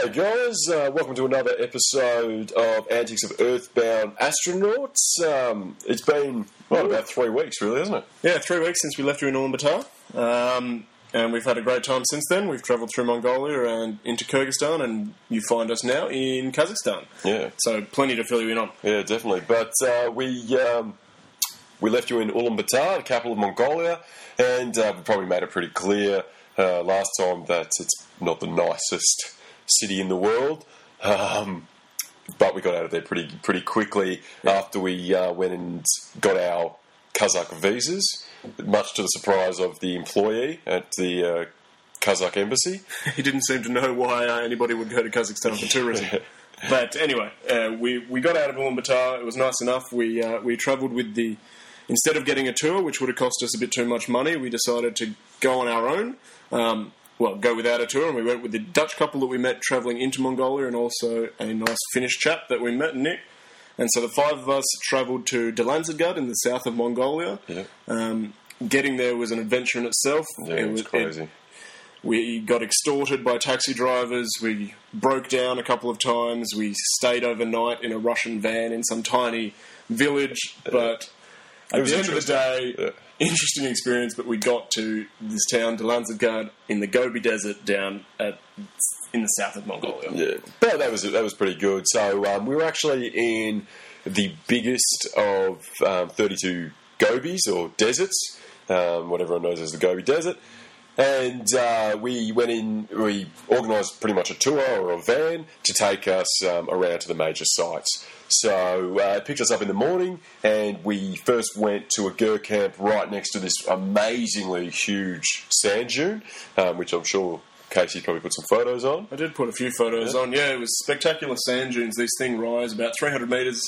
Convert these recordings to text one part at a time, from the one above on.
G'day, guys. Uh, welcome to another episode of Antics of Earthbound Astronauts. Um, it's been, about three weeks, really, hasn't it? Yeah, three weeks since we left you in Ulaanbaatar. Um, and we've had a great time since then. We've travelled through Mongolia and into Kyrgyzstan, and you find us now in Kazakhstan. Yeah. So, plenty to fill you in on. Yeah, definitely. But uh, we um, we left you in Ulaanbaatar, the capital of Mongolia, and uh, we probably made it pretty clear uh, last time that it's not the nicest city in the world. Um, but we got out of there pretty pretty quickly after we uh, went and got our Kazakh visas, much to the surprise of the employee at the uh, Kazakh embassy. He didn't seem to know why uh, anybody would go to Kazakhstan for tourism. But anyway, uh, we, we got out of Ulaanbaatar. It was nice enough. We uh, we travelled with the instead of getting a tour, which would have cost us a bit too much money. We decided to go on our own. Um, well, go without a tour, and we went with the Dutch couple that we met travelling into Mongolia, and also a nice Finnish chap that we met, Nick. And so the five of us travelled to Dalanzadgad in the south of Mongolia. Yeah. Um, getting there was an adventure in itself. Yeah, it was it- crazy. we got extorted by taxi drivers. We broke down a couple of times. We stayed overnight in a Russian van in some tiny village. But at was the end of the day, Yeah. interesting experience. But we got to this town, Dalanzadgad, in the Gobi Desert down at in the south of Mongolia. Yeah, but that was that was pretty good. So um, we were actually in the biggest of um, 32 Gobis or deserts, um, what everyone knows as the Gobi Desert. And uh, we went in, we organised pretty much a tour or a van to take us um, around to the major sites. So uh, it picked us up in the morning, and we first went to a GER camp right next to this amazingly huge sand dune, um, which I'm sure Casey probably put some photos on. I did put a few photos on. Yeah, it was spectacular sand dunes. These things rise about 300 metres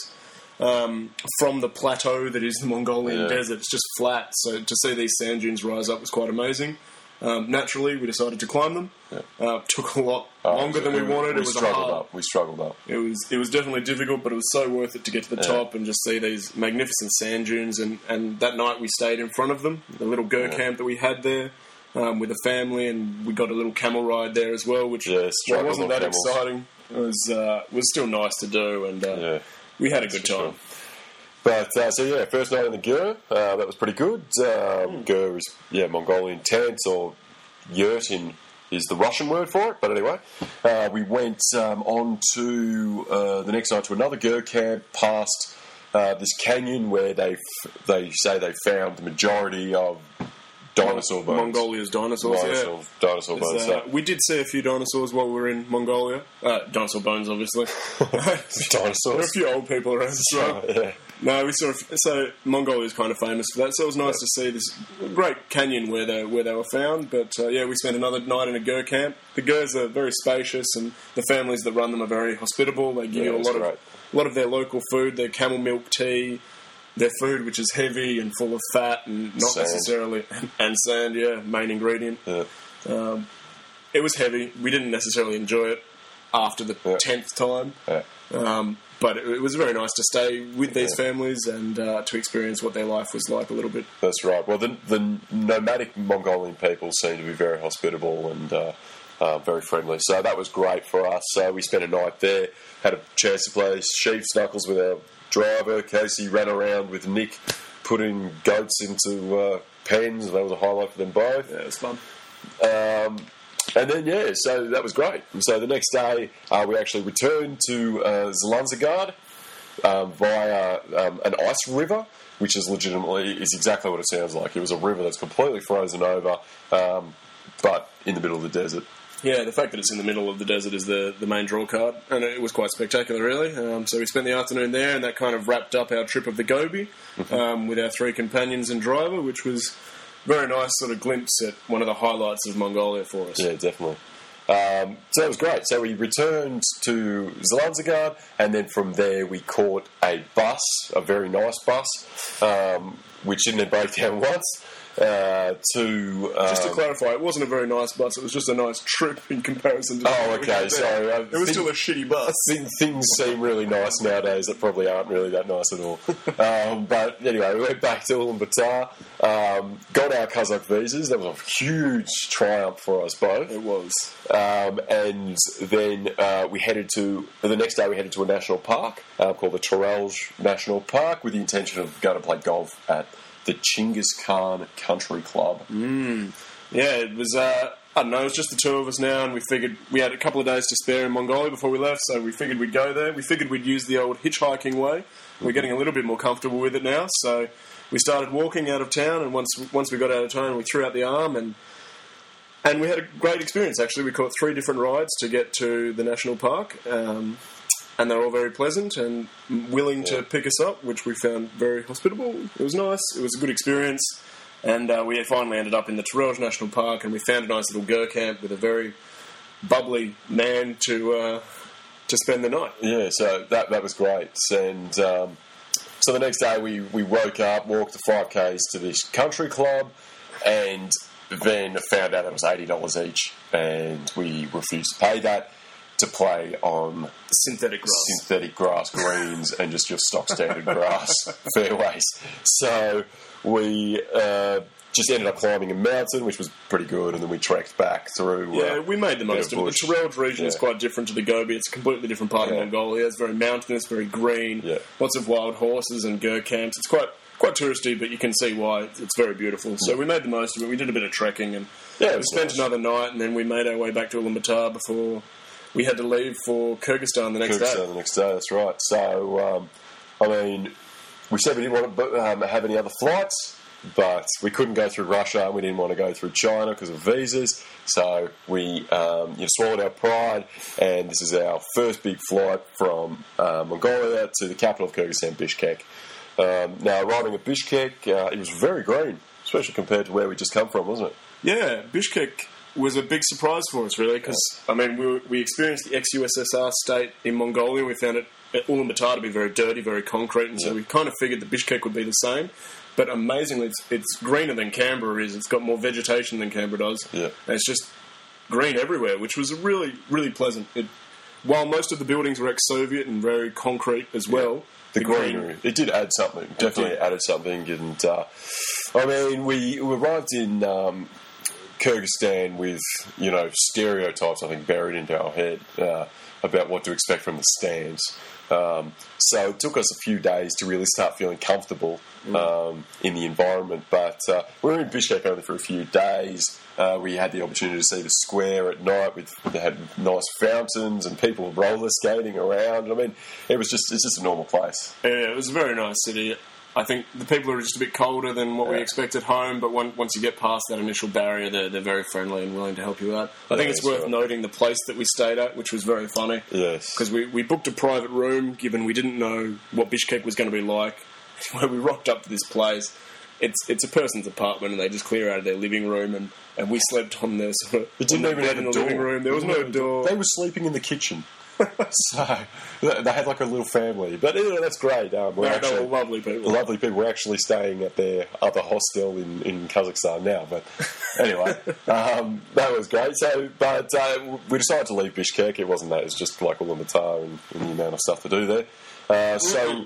um, from the plateau that is the Mongolian Yeah. desert. It's just flat, so to see these sand dunes rise up was quite amazing. Um, naturally, we decided to climb them. Uh, took a lot longer than we wanted. We it was struggled hard, up. We struggled up. It was it was definitely difficult, but it was so worth it to get to the Yeah. top and just see these magnificent sand dunes. And, and that night we stayed in front of them, the little Gur Yeah. camp that we had there. Um, with the family, and we got a little camel ride there as well, which Yeah, wasn't that camels. exciting. It was uh, was still nice to do, and uh, Yeah. we had a good time. sure. But uh, so yeah, first night in the Gur, uh, that was pretty good. Um, Gur is yeah Mongolian tent or yurt in is the Russian word for it. But anyway, uh, we went um, on to uh, the next night to another Gur camp past uh, this canyon where they f- they say they found the majority of dinosaur bones. Mongolia's dinosaurs. Dinosaur, yeah. dinosaur bones. uh, we did see a few dinosaurs while we were in Mongolia. Uh, dinosaur bones, obviously. there are a few old people around as well. yeah. No, we saw. A f- so Mongolia is kind of famous for that. So it was nice to see this great canyon where they where they were found. But uh, yeah, we spent another night in a Gur camp. The Gurs are very spacious, and the families that run them are very hospitable. They give Yeah, you a lot great. of a lot of their local food, their camel milk tea, their food which is heavy and full of fat and not Sand. necessarily and sand. Yeah, main ingredient. Yeah. Um, it was heavy. We didn't necessarily enjoy it after the Yeah. tenth time. Yeah. Um, but it, it was very nice to stay with these families and uh, to experience what their life was like a little bit. That's right. Well, the, the nomadic Mongolian people seem to be very hospitable and uh, uh, very friendly. So that was great for us. So we spent a night there, had a chance to play sheep's knuckles with our driver. Casey ran around with Nick, putting goats into uh, pens. That was a highlight for them both. Yeah, it was fun. Um, and then, yeah, so that was great. And so the next day, uh, we actually returned to uh, Dalanzadgad um, via um, an ice river, which is legitimately is exactly what it sounds like. It was a river that's completely frozen over, um, but in the middle of the desert. Yeah, the fact that it's in the middle of the desert is the, the main draw card, and it was quite spectacular, really. Um, so we spent the afternoon there, and that kind of wrapped up our trip of the Gobi um, with our three companions and driver, which was very nice sort of glimpse at one of the highlights of Mongolia for us. Yeah, definitely. Um, so that was great. So we returned to Dalanzadgad, and then from there we caught a bus, a very nice bus, um, which didn't break down once. Uh, to. Um, Just to clarify, it wasn't a very nice bus. It was just a nice trip in comparison to. Oh, okay, So it was still a shitty bus. Thing- Things seem really nice nowadays that probably aren't really that nice at all. um, but anyway, we went back to Ulaanbaatar, um, got our Kazakh visas. That was a huge triumph for us both. It was. Um, and then uh, we headed to the next day. We headed to a national park uh, called the Terelj National Park with the intention of going to play golf at the Chinggis Khan Country Club. Yeah, it was. Uh, I don't know. It was just the two of us now, and we figured we had a couple of days to spare in Mongolia before we left, so we figured we'd go there. We figured we'd use the old hitchhiking way. We're getting a little bit more comfortable with it now, so we started walking out of town. And once once we got out of town, we threw out the arm and. And we had a great experience. Actually, we caught three different rides to get to the national park, um, and they were all very pleasant and willing to pick us up, which we found very hospitable. It was nice. It was a good experience, and uh, we finally ended up in the Terelj National Park, and we found a nice little gur camp with a very bubbly man to uh, to spend the night. Yeah, so that that was great. And um, so the next day we, we woke up, walked the five k's to this country club, and then found out it was eighty dollars each, and we refused to pay that to play on Synthetic grass. synthetic grass greens and just your stock standard grass fairways. So we uh, just ended up climbing a mountain, which was pretty good, and then we trekked back through. Yeah, uh, we made the most of it. The Terelj region is quite different to the Gobi. It's a completely different part Yeah. of Mongolia. It's very mountainous, very green. Yeah. Lots of wild horses and gur camps. It's quite quite touristy, but you can see why. It's very beautiful. So we made the most of it. We did a bit of trekking and Yeah, we spent nice. another night, and then we made our way back to Ulaanbaatar before we had to leave for Kyrgyzstan the next Kyrgyzstan day. the next day. That's right. So, um, I mean, we said we didn't want to um, have any other flights, but we couldn't go through Russia. and We didn't want to go through China because of visas. So we um, you know, swallowed our pride, and this is our first big flight from uh, Mongolia to the capital of Kyrgyzstan, Bishkek. Um, now, arriving at Bishkek, uh, it was very green, especially compared to where we just come from, wasn't it? Yeah, Bishkek was a big surprise for us, really, because I mean, we, we experienced the ex-USSR state in Mongolia. We found it at Ulaanbaatar to be very dirty, very concrete, and so we kind of figured that Bishkek would be the same. But amazingly, it's, it's greener than Canberra is. It's got more vegetation than Canberra does. Yeah. and it's just green everywhere, which was really, really pleasant. It, while most of the buildings were ex-Soviet and very concrete as well, the greenery. It did add something. Definitely added something. And uh, I mean, we, we arrived in um, Kyrgyzstan with you know stereotypes. I think buried into our head uh, about what to expect from the stands. Um, so it took us a few days to really start feeling comfortable um, in the environment. But uh, we were in Bishkek only for a few days. Uh, we had the opportunity to see the square at night. With they had nice fountains and people roller skating around. I mean, it was just it's just a normal place. Yeah, it was a very nice city. I think the people are just a bit colder than what we expect at home, but one, once you get past that initial barrier, they're, they're very friendly and willing to help you out. I think it's worth right. noting the place that we stayed at, which was very funny. Yes. Because we, we booked a private room, given we didn't know what Bishkek was going to be like. When we rocked up to this place, it's it's a person's apartment, and they just clear out of their living room, and, and we slept on the sort of It didn't even have a the living door. room. There was no door. They were sleeping in the kitchen. so they they had like a little family. But you know, that's great. Um, we're They- they actually were lovely people. lovely people. We're actually staying at their other hostel in, in Kazakhstan now. But anyway, um, that was great. So, but uh, we decided to leave Bishkek. It wasn't that. It was just like all Ulaanbaatar and, and the amount of stuff to do there. Uh, so,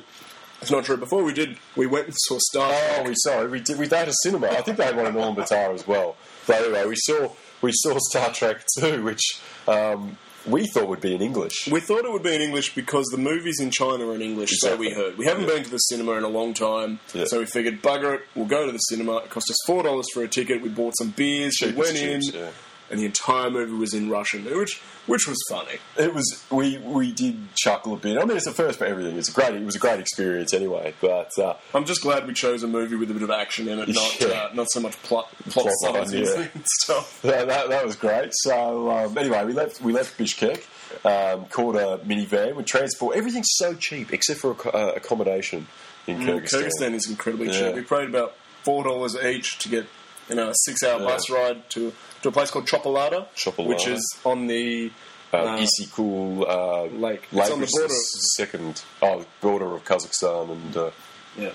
It's not true. Before we did, we went and saw Star oh, we saw. we did. We had a cinema. I think they had one in Ulaanbaatar as well. But anyway, we saw we saw Star Trek two, which um, we thought it would be in English. We thought it would be in English because the movies in China are in English, so we heard. We haven't been to the cinema in a long time, Yeah. so we figured, bugger it, we'll go to the cinema. It cost us $4 for a ticket. We bought some beers, we Cheap as went in, yeah. And the entire movie was in Russian, which which was funny. It was we we did chuckle a bit. I mean, it's the first for everything. It's a great. It was a great experience anyway. But uh, I'm just glad we chose a movie with a bit of action in it, not Yeah. uh, not so much plot plot, Plot line, subtleties yeah. and stuff. that, that, that was great. So um, anyway, we left we left Bishkek. Um, caught a minivan with transport. Everything's so cheap except for uh, accommodation in Kyrgyzstan. Kyrgyzstan is incredibly Yeah. cheap. We paid about four dollars each to get you know a six hour Yeah. bus ride to to a place called Chopolata, Chopolata. which is on the Um, uh, Issyk-Kul uh, Lake. It's on the border. second oh border of Kazakhstan and uh, yeah.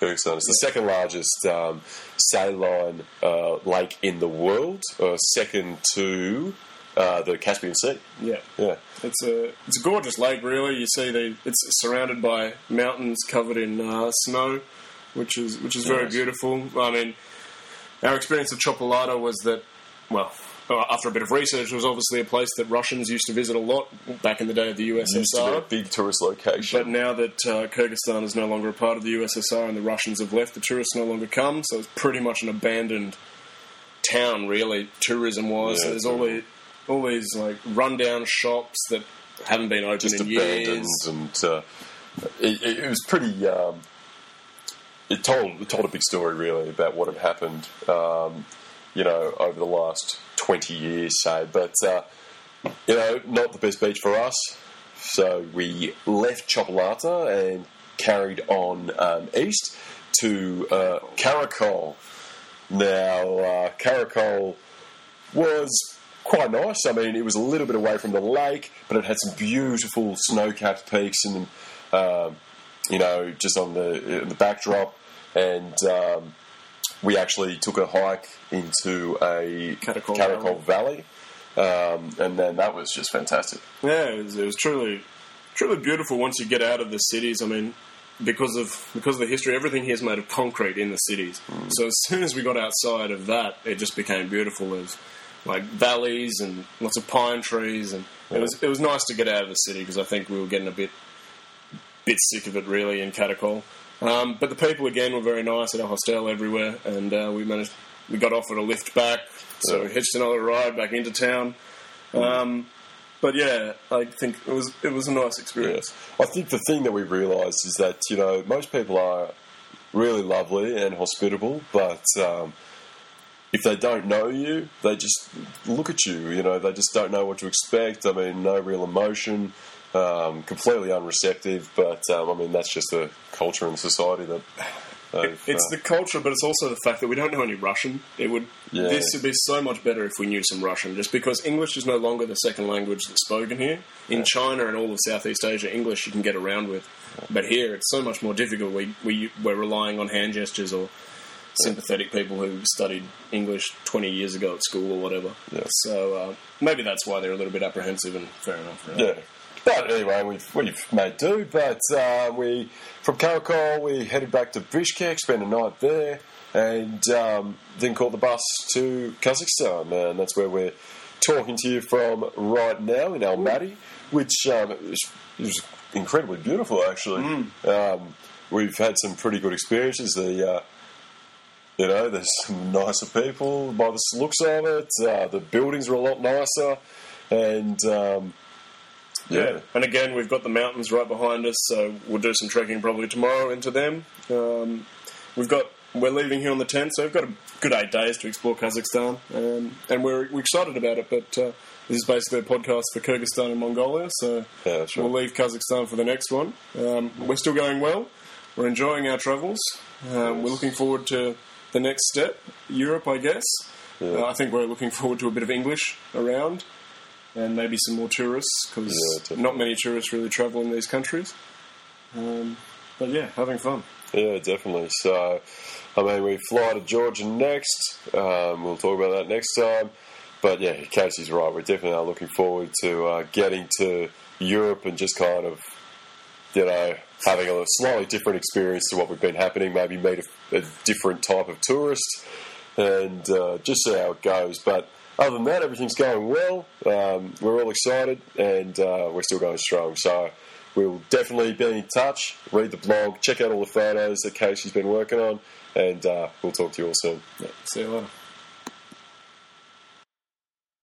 Kyrgyzstan. It's the second largest um, saline uh, lake in the world, uh, second to uh, the Caspian Sea. Yeah. Yeah, It's a it's a gorgeous lake, really. You see, the it's surrounded by mountains covered in uh, snow, which is which is very Nice. beautiful. I mean, our experience of Chopolata was that, well, after a bit of research, it was obviously a place that Russians used to visit a lot back in the day of the used to be a USSR. big tourist location. But now that uh, Kyrgyzstan is no longer a part of the USSR and the Russians have left, the tourists no longer come. So it's pretty much an abandoned town, really, tourism-wise. Yeah, There's all these, all these like rundown shops that haven't been open just in abandoned, years. and uh, it, it, it was pretty. Um, it told it told a big story really about what had happened, um, you know, over the last twenty years, say. But uh, you know, not the best beach for us. So we left Chopolata and carried on um, east to uh, Karakol. Now, uh, Karakol was quite nice. I mean, it was a little bit away from the lake, but it had some beautiful snow-capped peaks and, um, you know, just on the the backdrop. And um, we actually took a hike into a Karakol Karakol Valley, um, and then that was just fantastic. Yeah, it was, it was truly, truly beautiful once you get out of the cities. I mean, because of because of the history, everything here is made of concrete in the cities. So as soon as we got outside of that, it just became beautiful. There's like valleys and lots of pine trees, and it was it was nice to get out of the city because I think we were getting a bit bit sick of it really in Karakol. Um, but the people again were very nice at our hostel everywhere, and uh, we managed we got offered a lift back, so we hitched another ride back into town. Um, but yeah, I think it was it was a nice experience. I think the thing that we realised is that you know most people are really lovely and hospitable, but um, if they don't know you, they just look at you. You know, they just don't know what to expect. I mean, no real emotion, um, completely unreceptive. But um, I mean, that's just the culture and society that. It's uh, the culture, but it's also the fact that we don't know any Russian. It would Yeah. this would be so much better if we knew some Russian, just because English is no longer the second language that's spoken here. In China and all of Southeast Asia, English you can get around with, but here it's so much more difficult. We we we're relying on hand gestures or sympathetic people who studied English twenty years ago at school or whatever. Yeah. So uh, maybe that's why they're a little bit apprehensive, and fair enough. Really. Yeah. But anyway, we've, we've made do. But uh, we from Karakol, we headed back to Bishkek, spent a night there, and um, then caught the bus to Kazakhstan. And that's where we're talking to you from right now in Almaty, which um, is, is incredibly beautiful, actually. Um, we've had some pretty good experiences. The uh, you know, there's some nicer people by the looks of it. Uh, the buildings are a lot nicer, and um, Yeah. And again, we've got the mountains right behind us, so we'll do some trekking probably tomorrow into them. Um, we've got we're leaving here on the 10th, so we've got a good eight days to explore Kazakhstan, um, and we're, we're excited about it. But uh, this is basically a podcast for Kyrgyzstan and Mongolia, so Yeah, right. we'll leave Kazakhstan for the next one. Um, we're still going well. We're enjoying our travels. Um, we're looking forward to the next step, Europe, I guess. Yeah. Uh, I think we're looking forward to a bit of English around and maybe some more tourists because Yeah, not many tourists really travel in these countries. Um, but yeah, having fun. Yeah, definitely. So, I mean, we fly to Georgia next. Um, we'll talk about that next time. But yeah, Casey's right. We definitely are looking forward to uh, getting to Europe and just kind of, you know, having a slightly different experience to what we've been happening. Maybe meet a, a different type of tourist and uh, just see how it goes. But other than that, everything's going well. Um, we're all excited and uh, we're still going strong. So we'll definitely be in touch. Read the blog, check out all the photos that Casey's been working on, and uh, we'll talk to you all soon. Yeah, see you later.